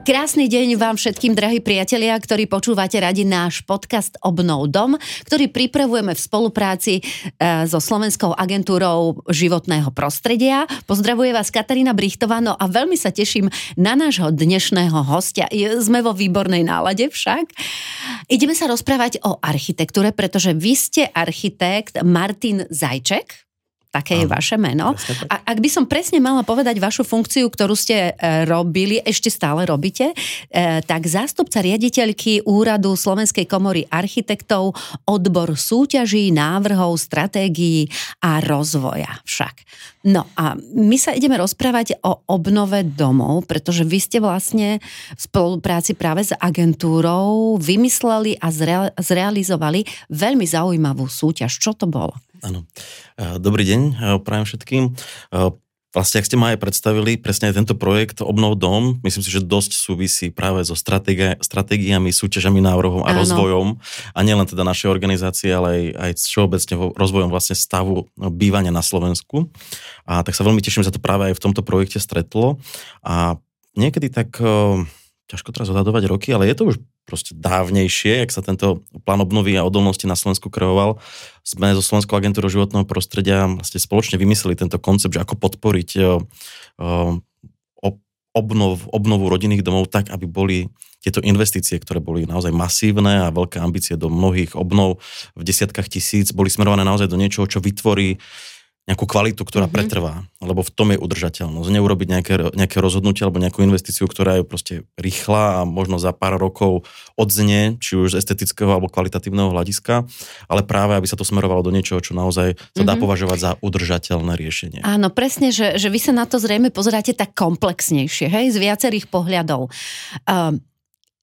Krásny deň vám všetkým, drahí priatelia, ktorí počúvate radi náš podcast Obnov dom, ktorý pripravujeme v spolupráci e, so Slovenskou agentúrou životného prostredia. Pozdravuje vás Katarína Brichtová, no a veľmi sa teším na nášho dnešného hostia. Sme vo výbornej nálade však. Ideme sa rozprávať o architektúre, pretože vy ste architekt Martin Zajček také je vaše meno. A ak by som presne mala povedať vašu funkciu, ktorú ste e, robili, ešte stále robíte, e, tak zástupca riaditeľky Úradu Slovenskej komory architektov, odbor súťaží, návrhov, stratégií a rozvoja však. No a my sa ideme rozprávať o obnove domov, pretože vy ste vlastne v spolupráci práve s agentúrou vymysleli a zrealizovali veľmi zaujímavú súťaž. Čo to bolo? Áno. E, dobrý deň, e, prajem všetkým. E, vlastne, ak ste ma aj predstavili, presne aj tento projekt Obnov dom, myslím si, že dosť súvisí práve so stratégi- stratégiami, súťažami, návrhom a Áno. rozvojom. A nielen teda našej organizácie, ale aj, aj všeobecne rozvojom vlastne stavu bývania na Slovensku. A tak sa veľmi teším, že sa to práve aj v tomto projekte stretlo. A niekedy tak ťažko teraz odhadovať roky, ale je to už proste dávnejšie, ak sa tento plán obnovy a odolnosti na Slovensku kreoval. Sme zo Slovenskou agentúrou životného prostredia vlastne spoločne vymysleli tento koncept, že ako podporiť eh, eh, obnov, obnovu rodinných domov tak, aby boli tieto investície, ktoré boli naozaj masívne a veľké ambície do mnohých obnov v desiatkách tisíc, boli smerované naozaj do niečoho, čo vytvorí nejakú kvalitu, ktorá mm-hmm. pretrvá, lebo v tom je udržateľnosť. Neurobiť nejaké, nejaké rozhodnutie alebo nejakú investíciu, ktorá je proste rýchla a možno za pár rokov odznie, či už z estetického alebo kvalitatívneho hľadiska, ale práve, aby sa to smerovalo do niečoho, čo naozaj sa dá mm-hmm. považovať za udržateľné riešenie. Áno, presne, že, že vy sa na to zrejme pozeráte tak komplexnejšie, hej, z viacerých pohľadov. Um,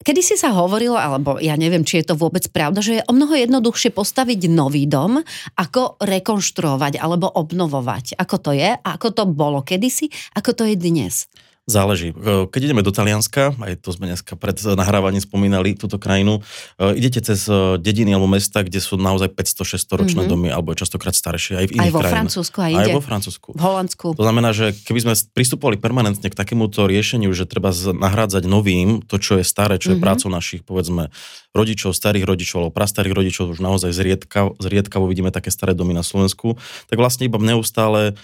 Kedy si sa hovorilo, alebo ja neviem, či je to vôbec pravda, že je o mnoho jednoduchšie postaviť nový dom, ako rekonštruovať alebo obnovovať. Ako to je, ako to bolo kedysi, ako to je dnes. Záleží. E, keď ideme do Talianska, aj to sme dneska pred nahrávaním spomínali túto krajinu, e, idete cez e, dediny alebo mesta, kde sú naozaj 500-600 ročné mm-hmm. domy, alebo častokrát staršie, aj v iných Aj vo krajinách. Francúzsku aj, aj vo Francúzsku. V Holandsku. To znamená, že keby sme pristupovali permanentne k takémuto riešeniu, že treba nahrádzať novým to, čo je staré, čo je mm-hmm. prácou našich, povedzme, rodičov, starých rodičov alebo prastarých rodičov, už naozaj zriedka, zriedkavo vidíme také staré domy na Slovensku, tak vlastne iba neustále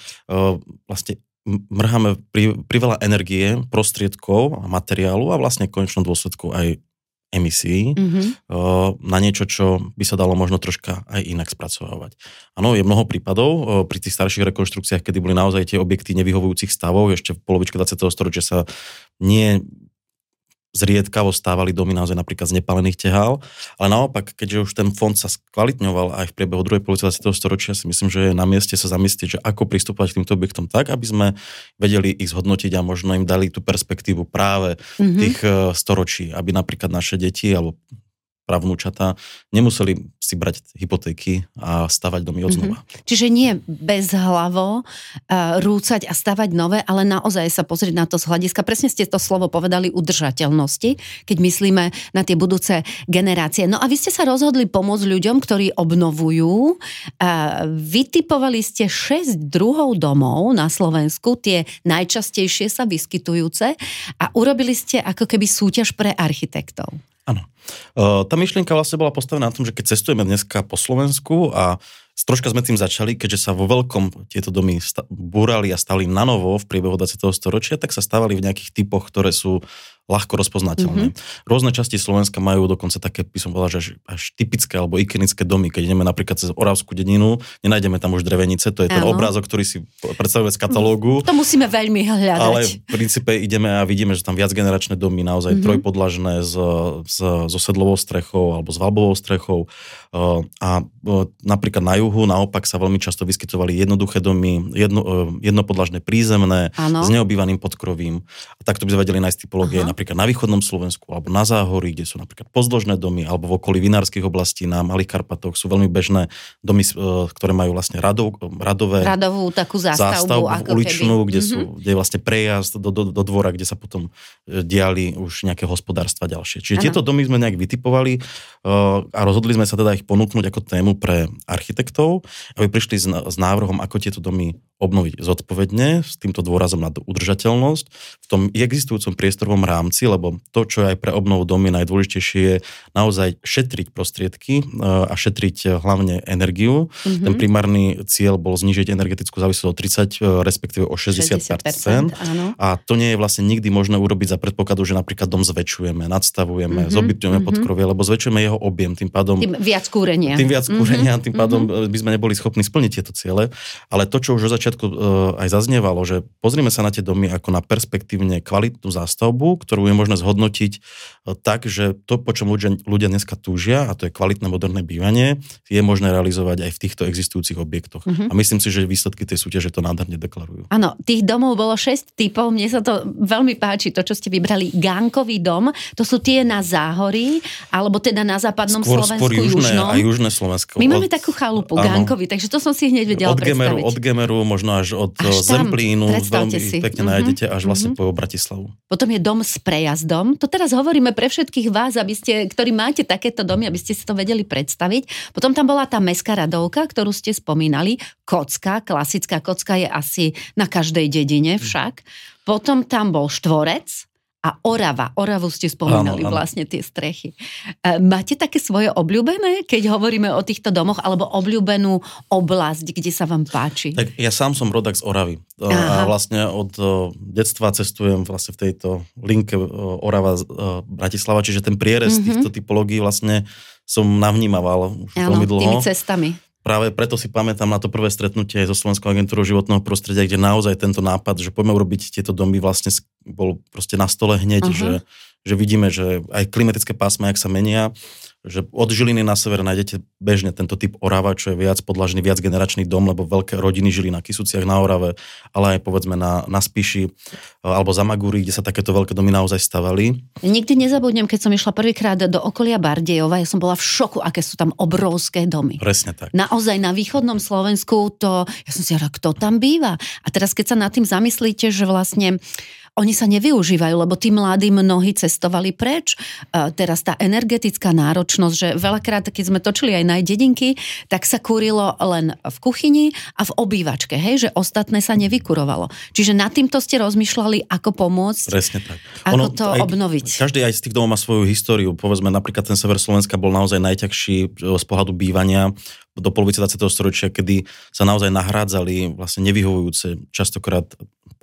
vlastne mrháme pri, pri veľa energie, prostriedkov a materiálu a vlastne konečnom dôsledku aj emisí mm-hmm. na niečo, čo by sa dalo možno troška aj inak spracovávať. Áno, je mnoho prípadov pri tých starších rekonštrukciách, kedy boli naozaj tie objekty nevyhovujúcich stavov, ešte v polovičke 20. storočia sa nie zriedkavo stávali domy naozaj napríklad z nepalených tehál, ale naopak, keďže už ten fond sa skvalitňoval aj v priebehu druhej polovice 20. storočia, si myslím, že je na mieste sa zamyslieť, že ako pristupovať k týmto objektom tak, aby sme vedeli ich zhodnotiť a možno im dali tú perspektívu práve mm-hmm. tých eh, storočí, aby napríklad naše deti alebo pravnúčata nemuseli si brať hypotéky a stavať domy od znova. Mm-hmm. Čiže nie bez hlavo uh, rúcať a stavať nové, ale naozaj sa pozrieť na to z hľadiska, presne ste to slovo povedali, udržateľnosti, keď myslíme na tie budúce generácie. No a vy ste sa rozhodli pomôcť ľuďom, ktorí obnovujú. Uh, vytipovali ste 6 druhov domov na Slovensku, tie najčastejšie sa vyskytujúce a urobili ste ako keby súťaž pre architektov. Áno. Tá myšlienka vlastne bola postavená na tom, že keď cestujeme dneska po Slovensku a troška sme tým začali, keďže sa vo veľkom tieto domy sta- búrali a stali na novo v priebehu 20. storočia, tak sa stavali v nejakých typoch, ktoré sú ľahko rozpoznateľné. Mm-hmm. Rôzne časti Slovenska majú dokonca také, by som povedal, že až, až typické alebo ikonické domy. Keď ideme napríklad cez Oravskú dedinu, nenájdeme tam už drevenice, to je ten ano. obrázok, ktorý si predstavuje z katalógu. To musíme veľmi hľadať. Ale v princípe ideme a vidíme, že tam viacgeneračné domy, naozaj mm-hmm. trojpodlažné s, s, so sedlovou strechou alebo s valbovou strechou. A napríklad na juhu naopak sa veľmi často vyskytovali jednoduché domy, jedno, jednopodlažné prízemné, ano. s neobývaným podkrovím. A takto by sme vedeli nájsť typológie napríklad na východnom Slovensku alebo na Záhorí, kde sú napríklad pozdĺžné domy alebo v okolí vinárskych oblastí na Malých Karpatoch sú veľmi bežné domy, e, ktoré majú vlastne radov, radové... Radovú takú zástavbu. zástavbu ako uličnú, keby. kde, sú, mm-hmm. kde je vlastne prejazd do, do, do dvora, kde sa potom e, diali už nejaké hospodárstva ďalšie. Čiže ano. tieto domy sme nejak vytipovali uh, a rozhodli sme sa teda ich ponúknuť ako tému pre architektov, aby prišli s, s návrhom, ako tieto domy obnoviť zodpovedne s týmto dôrazom na udržateľnosť v tom existujúcom priestorovom rámci, lebo to, čo je aj pre obnovu domy najdôležitejšie, je naozaj šetriť prostriedky e, a šetriť e, hlavne energiu. Mm-hmm. Ten primárny cieľ bol znižiť energetickú závislosť o 30, e, respektíve o 60%. 60% a to nie je vlastne nikdy možné urobiť za predpokladu, že napríklad dom zväčšujeme, nadstavujeme, mm-hmm. zobytujeme mm-hmm. podkrovie, lebo zväčšujeme jeho objem, tým pádom... Tým viac kúrenia. Tým viac kúrenia, mm-hmm. tým pádom mm-hmm. by sme neboli schopní splniť tieto ciele. Ale to, čo už od začiatku uh, aj zaznievalo, že pozrime sa na tie domy ako na perspektívne kvalitnú zástavbu, ktorú je možné zhodnotiť uh, tak, že to, po čom ľudia, ľudia dneska túžia, a to je kvalitné moderné bývanie, je možné realizovať aj v týchto existujúcich objektoch. Mm-hmm. A myslím si, že výsledky tej súťaže to nádherne deklarujú. Áno, tých domov bolo 6 typov, mne sa to veľmi páči, to, čo ste vybrali. Gánkový dom, to sú tie na Záhorí, alebo teda na západnom skôr, Slovensku, skôr južné, južnom. A južné Slovensko. My máme takú chalupu, Gánkovi, takže to som si hneď vedela od Gemeru, od Gemeru, možno až od až Zemplínu, veľmi si. pekne uh-huh. nájdete, až vlastne uh-huh. po Bratislavu. Potom je dom s prejazdom. To teraz hovoríme pre všetkých vás, aby ste, ktorí máte takéto domy, aby ste si to vedeli predstaviť. Potom tam bola tá mestská radovka, ktorú ste spomínali. Kocka, klasická kocka je asi na každej dedine však. Potom tam bol štvorec, a Orava. Oravu ste spomínali áno, áno. vlastne tie strechy. E, máte také svoje obľúbené, keď hovoríme o týchto domoch, alebo obľúbenú oblasť, kde sa vám páči? Tak ja sám som rodak z Oravy. E, Aha. A vlastne od e, detstva cestujem vlastne v tejto linke Orava Bratislava, čiže ten prierez mm-hmm. týchto typológií vlastne som navnímaval už Áno, veľmi dlho. tými cestami práve preto si pamätám na to prvé stretnutie so Slovenskou agentúrou životného prostredia, kde naozaj tento nápad, že poďme urobiť tieto domy, vlastne bol proste na stole hneď, uh-huh. že, že vidíme, že aj klimatické pásma, jak sa menia, že od Žiliny na sever nájdete bežne tento typ Orava, čo je viac podlažený, viac generačný dom, lebo veľké rodiny žili na Kisúciach na Orave, ale aj povedzme na, na Spiši alebo za Magúri, kde sa takéto veľké domy naozaj stavali. Nikdy nezabudnem, keď som išla prvýkrát do okolia Bardejova, ja som bola v šoku, aké sú tam obrovské domy. Presne tak. Naozaj na východnom Slovensku to, ja som si hovorila, kto tam býva? A teraz keď sa nad tým zamyslíte, že vlastne oni sa nevyužívajú, lebo tí mladí mnohí cestovali preč. E, teraz tá energetická náročnosť, že veľakrát, keď sme točili aj na dedinky, tak sa kúrilo len v kuchyni a v obývačke, hej, že ostatné sa nevykurovalo. Čiže nad týmto ste rozmýšľali, ako pomôcť, Presne tak. ako ono, to aj, obnoviť. Každý aj z tých domov má svoju históriu. Povedzme, napríklad ten sever Slovenska bol naozaj najťažší e, z pohľadu bývania do polovice 20. storočia, kedy sa naozaj nahrádzali vlastne nevyhovujúce, častokrát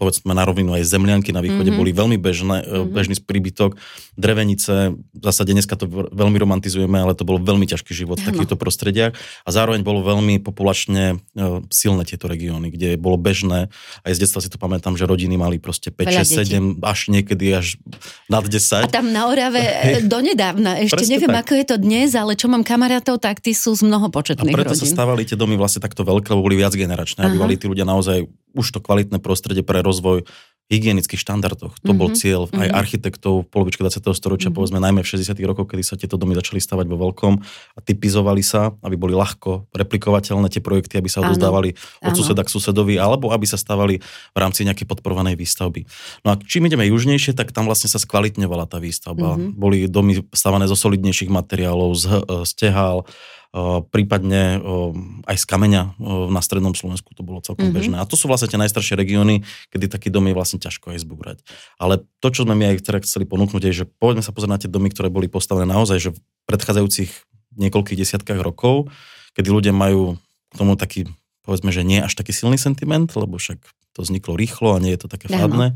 povedzme na rovinu aj zemlianky na východe mm-hmm. boli veľmi bežné, mm-hmm. bežný príbytok. Drevenice, v zásade dneska to veľmi romantizujeme, ale to bol veľmi ťažký život v takýchto prostrediach a zároveň bolo veľmi populačne e, silné tieto regióny, kde bolo bežné, aj z detstva si to pamätám, že rodiny mali proste 5, 6, 7, až niekedy až nad 10. A tam na Orave e, donedávna, ešte Presne neviem, tak. ako je to dnes, ale čo mám kamarátov, tak tí sú z mnohopočetných A preto rodín. sa stávali tie domy vlastne takto veľké, lebo boli viac generačné, aby mali tí ľudia naozaj už to kvalitné prostredie pre rozvoj hygienických štandardoch. To mm-hmm. bol mhm. cieľ aj mm-hmm. architektov v polovičke 20. storočia, mm-hmm. povedzme najmä v 60. rokoch, kedy sa tieto domy začali stavať vo veľkom a typizovali sa, aby boli ľahko replikovateľné tie projekty, aby sa odozdávali od suseda k susedovi, alebo aby sa stavali v rámci nejakej podporovanej výstavby. No a čím ideme južnejšie, tak tam vlastne sa skvalitňovala tá výstavba. Mm-hmm. Boli domy stavané zo solidnejších materiálov, z, z tehál, prípadne aj z kameňa na strednom Slovensku to bolo celkom mm-hmm. bežné. A to sú vlastne tie najstaršie regióny, kedy taký dom je vlastne ťažko aj zbúrať. Ale to, čo sme my aj teda chceli ponúknuť, je, že poďme sa pozrieť na tie domy, ktoré boli postavené naozaj, že v predchádzajúcich niekoľkých desiatkách rokov, kedy ľudia majú k tomu taký, povedzme, že nie až taký silný sentiment, lebo však to vzniklo rýchlo a nie je to také fádne,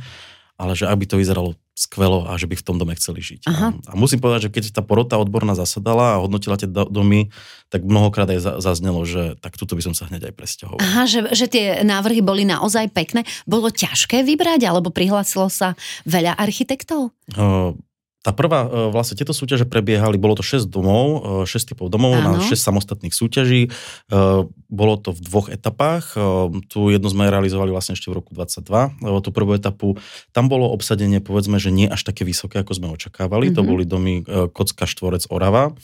ale že aby to vyzeralo skvelo a že by v tom dome chceli žiť. Aha. A musím povedať, že keď tá porota odborná zasadala a hodnotila tie domy, tak mnohokrát aj zaznelo, že tak tuto by som sa hneď aj presťahoval. Aha, že, že tie návrhy boli naozaj pekné. Bolo ťažké vybrať, alebo prihlásilo sa veľa architektov? Uh, tá prvá, e, vlastne tieto súťaže prebiehali, bolo to 6 domov, 6 e, typov domov Áno. na 6 samostatných súťaží. E, bolo to v dvoch etapách. Tu jednu sme realizovali vlastne ešte v roku 22, lebo tú prvú etapu, tam bolo obsadenie, povedzme, že nie až také vysoké, ako sme očakávali. Mm-hmm. To mhm. boli domy Kocka, Štvorec, Orava.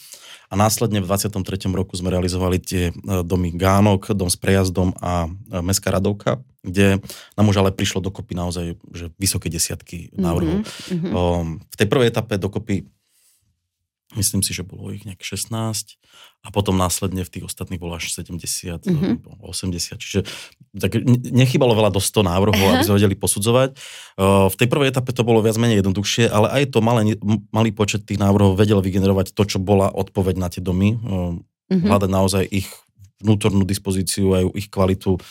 A následne v 23. roku sme realizovali tie domy Gánok, dom s prejazdom a Mestská radovka, kde nám už ale prišlo dokopy naozaj že vysoké desiatky návrhov. Mm-hmm. v tej prvej etape dokopy Myslím si, že bolo ich nejak 16 a potom následne v tých ostatných bolo až 70, mm-hmm. 80. Čiže tak nechybalo veľa do 100 návrhov, aby sme vedeli posudzovať. V tej prvej etape to bolo viac menej jednoduchšie, ale aj to malé, malý počet tých návrhov vedel vygenerovať to, čo bola odpoveď na tie domy. Mm-hmm. Hľadať naozaj ich vnútornú dispozíciu, aj ich kvalitu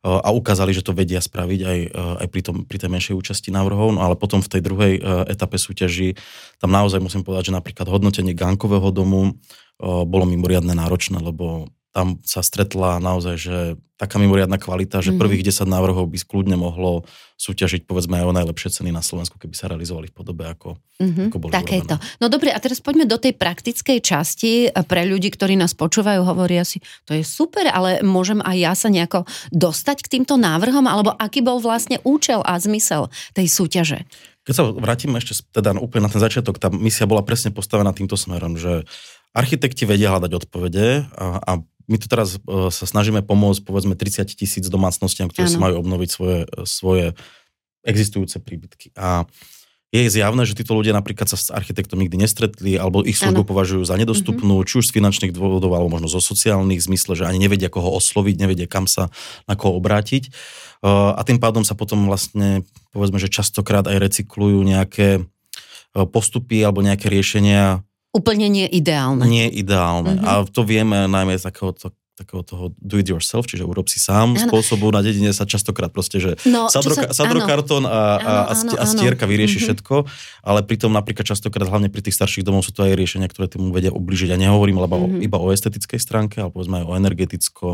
a ukázali, že to vedia spraviť aj, aj pri, tom, pri tej menšej účasti návrhov, no ale potom v tej druhej etape súťaži tam naozaj musím povedať, že napríklad hodnotenie Gankového domu bolo mimoriadne náročné, lebo tam sa stretla naozaj, že taká mimoriadná kvalita, že mm-hmm. prvých 10 návrhov by skľudne mohlo súťažiť povedzme aj o najlepšie ceny na Slovensku, keby sa realizovali v podobe, ako, mm-hmm. ako boli Takéto. No dobre, a teraz poďme do tej praktickej časti. Pre ľudí, ktorí nás počúvajú, hovoria si, to je super, ale môžem aj ja sa nejako dostať k týmto návrhom, alebo aký bol vlastne účel a zmysel tej súťaže? Keď sa vrátime ešte teda úplne na ten začiatok, tá misia bola presne postavená týmto smerom, že architekti vedia hľadať odpovede a, a my tu teraz uh, sa snažíme pomôcť povedzme 30 tisíc domácnostiam, ktoré ano. si majú obnoviť svoje, svoje existujúce príbytky. A je zjavné, že títo ľudia napríklad sa s architektom nikdy nestretli, alebo ich službu považujú za nedostupnú, mm-hmm. či už z finančných dôvodov, alebo možno zo sociálnych, zmysle, že ani nevedia, koho osloviť, nevedia, kam sa, na koho obrátiť. Uh, a tým pádom sa potom vlastne, povedzme, že častokrát aj recyklujú nejaké postupy alebo nejaké riešenia, Úplne nie ideálne. Nie ideálne. Mm-hmm. A to vieme najmä z takého, to, takého toho do it yourself, čiže urob si sám ano. spôsobu na dedine sa častokrát proste, že no, sadro, sa, sadrokartón a, a, a, a stierka vyrieši mm-hmm. všetko, ale pritom napríklad častokrát hlavne pri tých starších domov sú to aj riešenia, ktoré tomu vedia ubližiť. A nehovorím lebo mm-hmm. iba o estetickej stránke, ale povedzme aj o energeticko,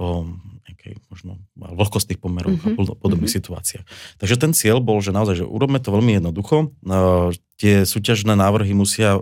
o nejakej možno vlhkostných pomeroch mm-hmm. a podobných mm-hmm. situáciách. Takže ten cieľ bol, že naozaj, že urobme to veľmi jednoducho. Uh, tie súťažné návrhy musia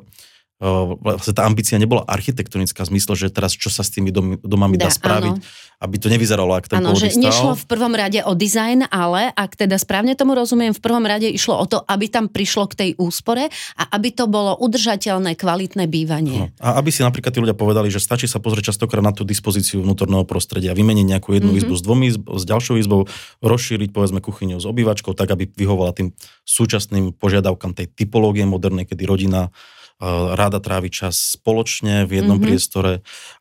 vlastne tá ambícia nebola architektonická v zmysle, že teraz čo sa s tými dom, domami dá, dá spraviť, áno. aby to nevyzeralo ako ten Áno, že stav. nešlo v prvom rade o dizajn, ale ak teda správne tomu rozumiem, v prvom rade išlo o to, aby tam prišlo k tej úspore a aby to bolo udržateľné, kvalitné bývanie. No. A aby si napríklad tí ľudia povedali, že stačí sa pozrieť častokrát na tú dispozíciu vnútorného prostredia, vymeniť nejakú jednu mm-hmm. izbu s dvomi izb, s ďalšou izbou, rozšíriť povedzme kuchyňu s obývačkou, tak aby vyhovala tým súčasným požiadavkám tej typológie modernej, kedy rodina rada tráviť čas spoločne v jednom mm-hmm. priestore,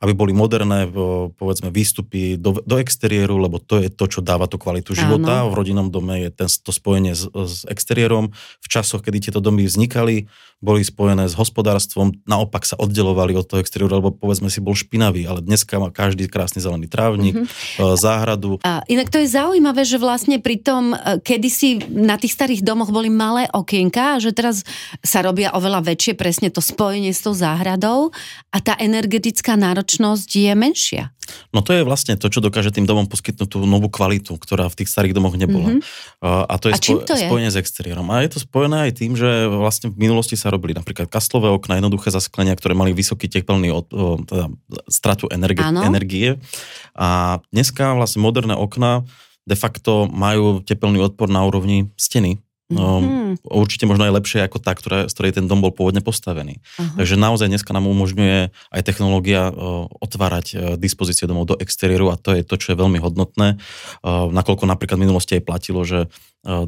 aby boli moderné, povedzme, výstupy do, do exteriéru, lebo to je to, čo dáva tú kvalitu života. Áno. V rodinnom dome je ten, to spojenie s, s exteriérom. V časoch, kedy tieto domy vznikali, boli spojené s hospodárstvom, naopak sa oddelovali od toho exteriéru, lebo povedzme si bol špinavý, ale dneska má každý krásny zelený trávnik, mm-hmm. záhradu. A inak to je zaujímavé, že vlastne pri tom, kedysi na tých starých domoch boli malé okienka, že teraz sa robia oveľa väčšie presne to spojenie s tou záhradou a tá energetická náročnosť je menšia. No to je vlastne to, čo dokáže tým domom poskytnúť tú novú kvalitu, ktorá v tých starých domoch nebola. Mm-hmm. A to je, a spo- to je spojenie s exteriérom. A je to spojené aj tým, že vlastne v minulosti sa robili napríklad kastlové okna, jednoduché zasklenia, ktoré mali vysoký teplný od, teda stratu energie, energie. A dneska vlastne moderné okna de facto majú teplný odpor na úrovni steny. No, mm-hmm. Určite možno aj lepšie ako tá, ktorá, z ktorej ten dom bol pôvodne postavený. Uh-huh. Takže naozaj dneska nám umožňuje aj technológia uh, otvárať uh, dispozície domov do exteriéru a to je to, čo je veľmi hodnotné. Uh, nakoľko napríklad v minulosti aj platilo, že uh,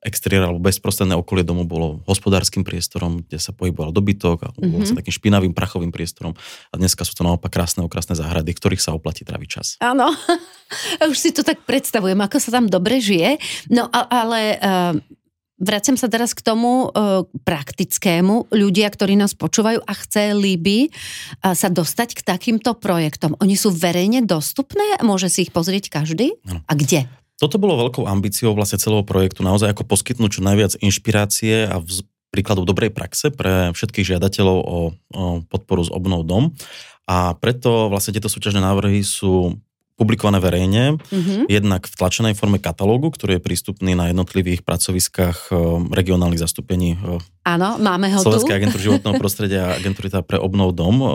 exteriér alebo bezprostredné okolie domu bolo hospodárskym priestorom, kde sa pohyboval dobytok a bolo mm-hmm. sa takým špinavým prachovým priestorom. A dneska sú to naopak krásne okrasné záhrady, ktorých sa oplatí traviť čas. Áno, už si to tak predstavujem, ako sa tam dobre žije. No ale uh, Vraciam sa teraz k tomu e, praktickému. Ľudia, ktorí nás počúvajú a chceli by e, sa dostať k takýmto projektom. Oni sú verejne dostupné? Môže si ich pozrieť každý? No. A kde? Toto bolo veľkou ambíciou vlastne celého projektu, naozaj ako poskytnúť čo najviac inšpirácie a vz, príkladov dobrej praxe pre všetkých žiadateľov o, o podporu z obnov dom. A preto vlastne tieto súťažné návrhy sú publikované verejne, mm-hmm. jednak v tlačenej forme katalógu, ktorý je prístupný na jednotlivých pracoviskách eh, regionálnych zastúpení eh, Áno, máme ho Slovenskej agentúry životného prostredia a agentúry teda pre obnov dom. Eh,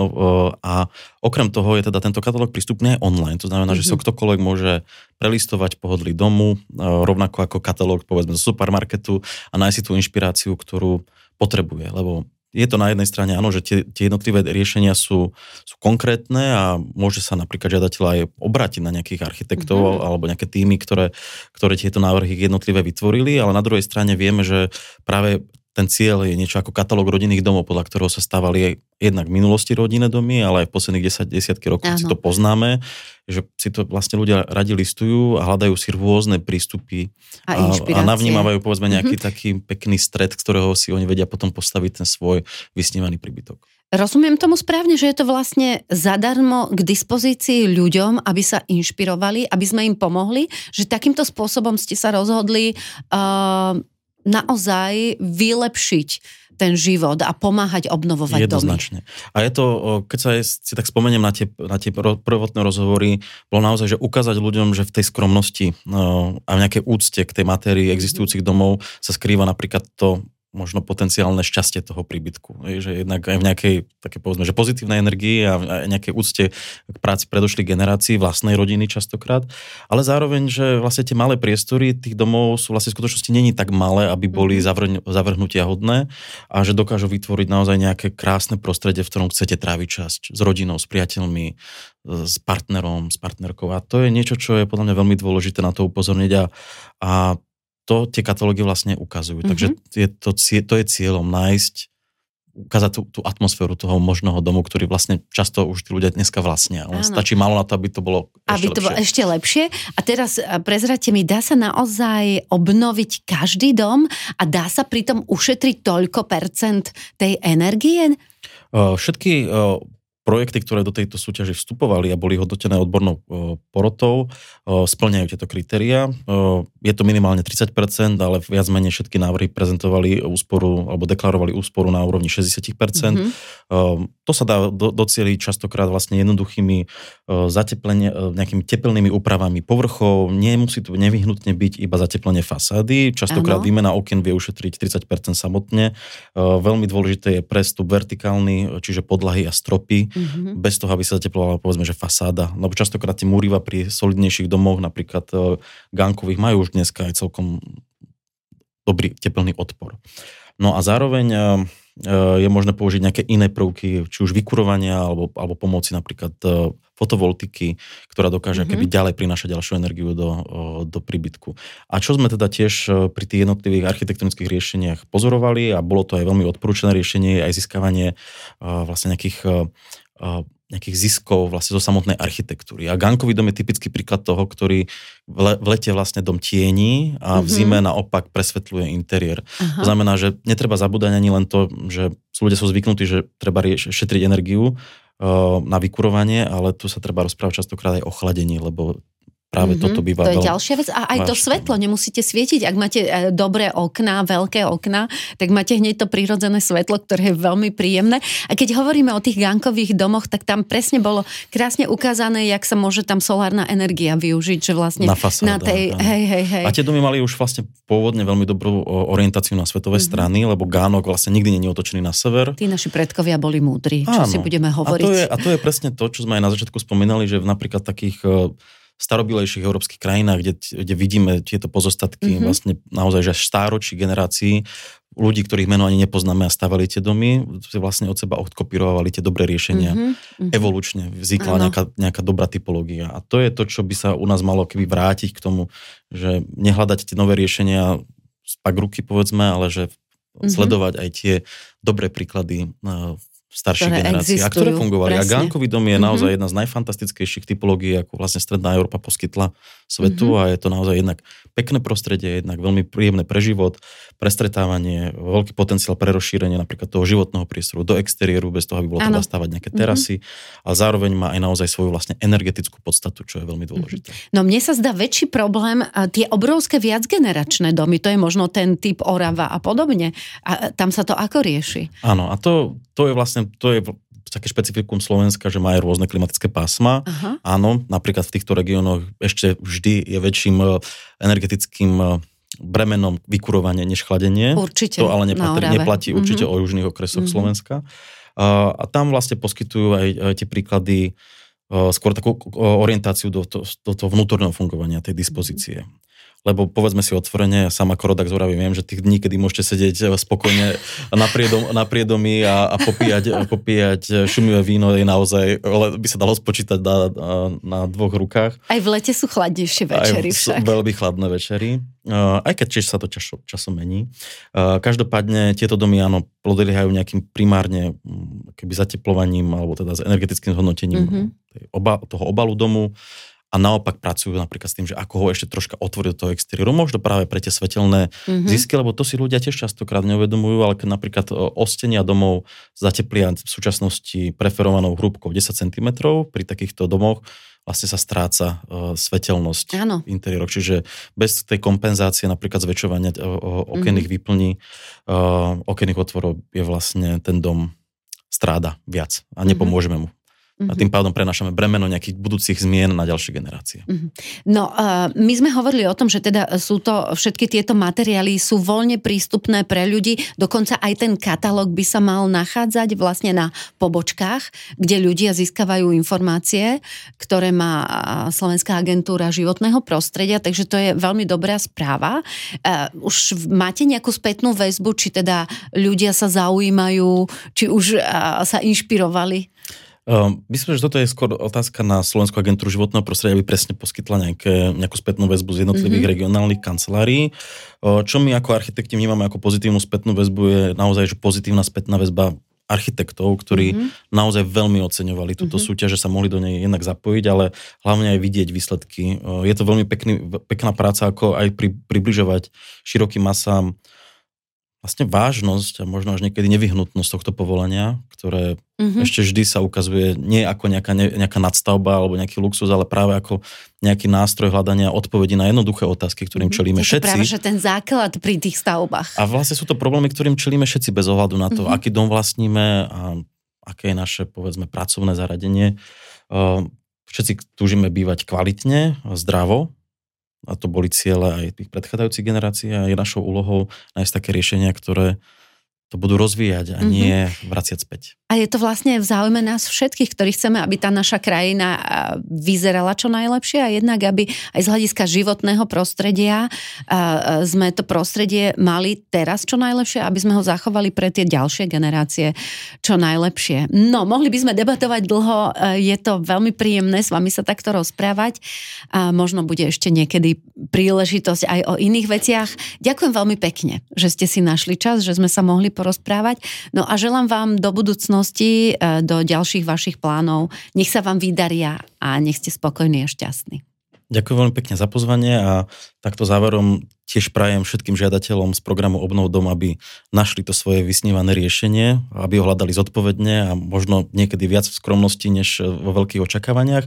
a okrem toho je teda tento katalóg prístupný aj online. To znamená, mm-hmm. že mhm. sa ktokoľvek môže prelistovať pohodlí domu, rovnako ako katalóg povedzme z supermarketu a nájsť si tú inšpiráciu, ktorú potrebuje. Lebo je to na jednej strane áno, že tie, tie jednotlivé riešenia sú, sú konkrétne a môže sa napríklad žiadateľ aj obrátiť na nejakých architektov mm-hmm. alebo nejaké týmy, ktoré, ktoré tieto návrhy jednotlivé vytvorili, ale na druhej strane vieme, že práve ten cieľ je niečo ako katalóg rodinných domov, podľa ktorého sa stávali aj jednak v minulosti rodinné domy, ale aj v posledných 10 desiatky rokov Áno. si to poznáme, že si to vlastne ľudia radi listujú a hľadajú si rôzne prístupy a, a, a navnímavajú povedzme nejaký mm-hmm. taký pekný stred, z ktorého si oni vedia potom postaviť ten svoj vysnívaný príbytok. Rozumiem tomu správne, že je to vlastne zadarmo k dispozícii ľuďom, aby sa inšpirovali, aby sme im pomohli, že takýmto spôsobom ste sa rozhodli uh, naozaj vylepšiť ten život a pomáhať obnovovať Jednoznačne. domy. A je to, keď sa si tak spomeniem na tie, na tie prvotné rozhovory, bolo naozaj, že ukázať ľuďom, že v tej skromnosti a v nejakej úcte k tej matérii existujúcich domov sa skrýva napríklad to možno potenciálne šťastie toho príbytku. Že jednak aj v nejakej, také povedzme, že pozitívnej energii a nejakej úcte k práci predošlých generácií, vlastnej rodiny častokrát, ale zároveň, že vlastne tie malé priestory tých domov sú vlastne v skutočnosti není tak malé, aby boli mhm. zavrhnutia hodné a že dokážu vytvoriť naozaj nejaké krásne prostredie, v ktorom chcete tráviť časť s rodinou, s priateľmi, s partnerom, s partnerkou. A to je niečo, čo je podľa mňa veľmi dôležité na to upozorniť a, a to tie katalógy vlastne ukazujú. Mm-hmm. Takže je to, to je cieľom nájsť, ukázať tú, tú atmosféru toho možného domu, ktorý vlastne často už tí ľudia dneska vlastnia. Len stačí malo na to, aby to bolo ešte Aby to lepšie. bolo ešte lepšie. A teraz prezrate mi, dá sa naozaj obnoviť každý dom a dá sa pritom ušetriť toľko percent tej energie? Všetky projekty, ktoré do tejto súťaže vstupovali a boli hodnotené odbornou porotou, splňajú tieto kritéria. Je to minimálne 30%, ale viac menej všetky návrhy prezentovali úsporu alebo deklarovali úsporu na úrovni 60%. Mm-hmm. To sa dá do, docieliť častokrát vlastne jednoduchými zateplenie, nejakými tepelnými úpravami povrchov. Nemusí to nevyhnutne byť iba zateplenie fasády. Častokrát ano. výmena okien vie ušetriť 30% samotne. Veľmi dôležité je prestup vertikálny, čiže podlahy a stropy mm-hmm. bez toho, aby sa zateplovala povedzme, že fasáda. Lebo častokrát tie múriva pri solidnejších domoch, napríklad gankových, majú už dneska aj celkom dobrý teplný odpor. No a zároveň je možné použiť nejaké iné prvky, či už vykurovania alebo, alebo pomoci napríklad fotovoltiky, ktorá dokáže mm-hmm. keby ďalej prinášať ďalšiu energiu do, do príbytku. A čo sme teda tiež pri tých jednotlivých architektonických riešeniach pozorovali a bolo to aj veľmi odporúčané riešenie, aj získavanie vlastne nejakých nejakých ziskov vlastne zo samotnej architektúry. A Gankový dom je typický príklad toho, ktorý v, le, v lete vlastne dom tieni a v mm-hmm. zime naopak presvetľuje interiér. Aha. To znamená, že netreba zabúdať ani len to, že ľudia sú zvyknutí, že treba šetriť energiu uh, na vykurovanie, ale tu sa treba rozprávať častokrát aj o chladení, lebo Práve mm-hmm. toto býva To je ďalšia vec. A aj to svetlo nemusíte svietiť. Ak máte e, dobré okná, veľké okná, tak máte hneď to prírodzené svetlo, ktoré je veľmi príjemné. A keď hovoríme o tých gankových domoch, tak tam presne bolo krásne ukázané, jak sa môže tam solárna energia využiť, že vlastne na, fasáda, na tej... Hej, hej, hej. A tie domy mali už vlastne pôvodne veľmi dobrú orientáciu na svetové mm-hmm. strany, lebo Gánok vlastne nikdy není otočený na sever. Tí naši predkovia boli múdri, čo Áno. si budeme hovoriť. A to, je, a to je presne to, čo sme aj na začiatku spomínali, že napríklad takých e, starobilejších európskych krajinách, kde, kde vidíme tieto pozostatky mm-hmm. vlastne naozaj že až stáročí generácií ľudí, ktorých meno ani nepoznáme a stavali tie domy, si vlastne od seba odkopírovali tie dobré riešenia. Mm-hmm. Evolučne vznikla nejaká, nejaká dobrá typológia. A to je to, čo by sa u nás malo keby vrátiť k tomu, že nehľadať tie nové riešenia z pak ruky, povedzme, ale že mm-hmm. sledovať aj tie dobré príklady v starších generácií a ktoré fungovali. Presne. A Gánkový dom je mm-hmm. naozaj jedna z najfantastickejších typológií, ako vlastne Stredná Európa poskytla svetu mm-hmm. a je to naozaj jednak pekné prostredie, jednak veľmi príjemné pre život, pre stretávanie, veľký potenciál pre rozšírenie napríklad toho životného priestoru do exteriéru, bez toho, aby bolo treba stavať nejaké mhm. terasy, mm-hmm. a zároveň má aj naozaj svoju vlastne energetickú podstatu, čo je veľmi dôležité. Mm-hmm. No mne sa zdá väčší problém tie obrovské viacgeneračné domy, to je možno ten typ Orava a podobne. A tam sa to ako rieši? Áno, a to, to je vlastne, to je také špecifikum Slovenska, že má aj rôzne klimatické pásma. Aha. Áno, napríklad v týchto regiónoch ešte vždy je väčším e, energetickým e, bremenom vykurovanie než chladenie. Určite. To ale neplatí, neplatí určite mm-hmm. o južných okresoch mm-hmm. Slovenska. A, a tam vlastne poskytujú aj, aj tie príklady e, skôr takú orientáciu do, to, do toho vnútorného fungovania tej dispozície. Lebo povedzme si otvorene, sám ako rodak z Oravy viem, že tých dní, kedy môžete sedieť spokojne na, priedom, na priedomí a, a popíjať, a popíjať šumivé víno je naozaj, by sa dalo spočítať na, na dvoch rukách. Aj v lete sú chladnejšie večery však. Aj veľmi chladné večery, aj keď tiež sa to časom, časom mení. Každopádne tieto domy, áno, podliehajú nejakým primárne keby zateplovaním alebo teda s energetickým zhodnotením mm-hmm. toho obalu domu a naopak pracujú napríklad s tým, že ako ho ešte troška otvoriť do toho exteriéru, možno práve pre tie svetelné mm-hmm. zisky, lebo to si ľudia tiež častokrát neuvedomujú, ale keď napríklad e, ostenia domov zateplia v súčasnosti preferovanou hrúbkou 10 cm, pri takýchto domoch vlastne sa stráca uh, svetelnosť Áno. interiérov. Čiže bez tej kompenzácie, napríklad zväčšovania uh, okenných mm-hmm. výplní, uh, okenných otvorov je vlastne ten dom stráda viac a nepomôžeme mu. Uh-huh. A mhm. tým pádom prenašame bremeno nejakých budúcich zmien na ďalšie generácie. Uh-huh. No, uh, my sme hovorili o tom, že teda sú to, všetky tieto materiály sú voľne prístupné pre ľudí, dokonca aj ten katalóg by sa mal nachádzať vlastne na pobočkách, kde ľudia získavajú informácie, ktoré má Slovenská agentúra životného prostredia, takže to je veľmi dobrá správa. Uh, už máte nejakú spätnú väzbu, či teda ľudia sa zaujímajú, či už uh, sa inšpirovali? Um, myslím, že toto je skôr otázka na Slovenskú agentúru životného prostredia, aby presne poskytla nejaké, nejakú spätnú väzbu z jednotlivých mm-hmm. regionálnych kancelárií. Uh, čo my ako architekti vnímame ako pozitívnu spätnú väzbu je naozaj že pozitívna spätná väzba architektov, ktorí mm-hmm. naozaj veľmi oceňovali túto mm-hmm. súťaž, že sa mohli do nej jednak zapojiť, ale hlavne aj vidieť výsledky. Je to veľmi pekný, pekná práca, ako aj pri, približovať širokým masám vlastne vážnosť a možno až niekedy nevyhnutnosť tohto povolania, ktoré mm-hmm. ešte vždy sa ukazuje nie ako nejaká, ne, nejaká nadstavba alebo nejaký luxus, ale práve ako nejaký nástroj hľadania odpovedí na jednoduché otázky, ktorým mm-hmm. čelíme všetci. práve, že ten základ pri tých stavbách. A vlastne sú to problémy, ktorým čelíme všetci bez ohľadu na to, mm-hmm. aký dom vlastníme a aké je naše, povedzme, pracovné zaradenie. Všetci túžime bývať kvalitne, zdravo, a to boli ciele aj tých predchádzajúcich generácií a je našou úlohou nájsť také riešenia, ktoré to budú rozvíjať a nie mm-hmm. vraciať späť. A je to vlastne v záujme nás všetkých, ktorí chceme, aby tá naša krajina vyzerala čo najlepšie a jednak, aby aj z hľadiska životného prostredia sme to prostredie mali teraz čo najlepšie, aby sme ho zachovali pre tie ďalšie generácie čo najlepšie. No, mohli by sme debatovať dlho, je to veľmi príjemné s vami sa takto rozprávať a možno bude ešte niekedy príležitosť aj o iných veciach. Ďakujem veľmi pekne, že ste si našli čas, že sme sa mohli porozprávať. No a želám vám do budúcnosti, e, do ďalších vašich plánov. Nech sa vám vydaria a nech ste spokojní a šťastní. Ďakujem veľmi pekne za pozvanie a takto záverom tiež prajem všetkým žiadateľom z programu Obnov dom, aby našli to svoje vysnívané riešenie, aby ho hľadali zodpovedne a možno niekedy viac v skromnosti, než vo veľkých očakávaniach.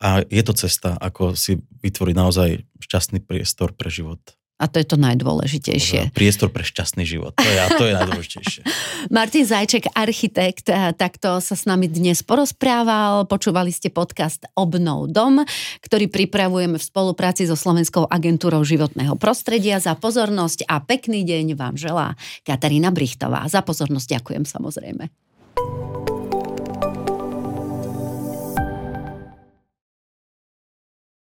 A je to cesta, ako si vytvoriť naozaj šťastný priestor pre život. A to je to najdôležitejšie. Priestor pre šťastný život. To je, to je najdôležitejšie. Martin Zajček, architekt, takto sa s nami dnes porozprával. Počúvali ste podcast Obnov dom, ktorý pripravujeme v spolupráci so Slovenskou agentúrou životného prostredia. Za pozornosť a pekný deň vám želá Katarína Brichtová. Za pozornosť ďakujem samozrejme.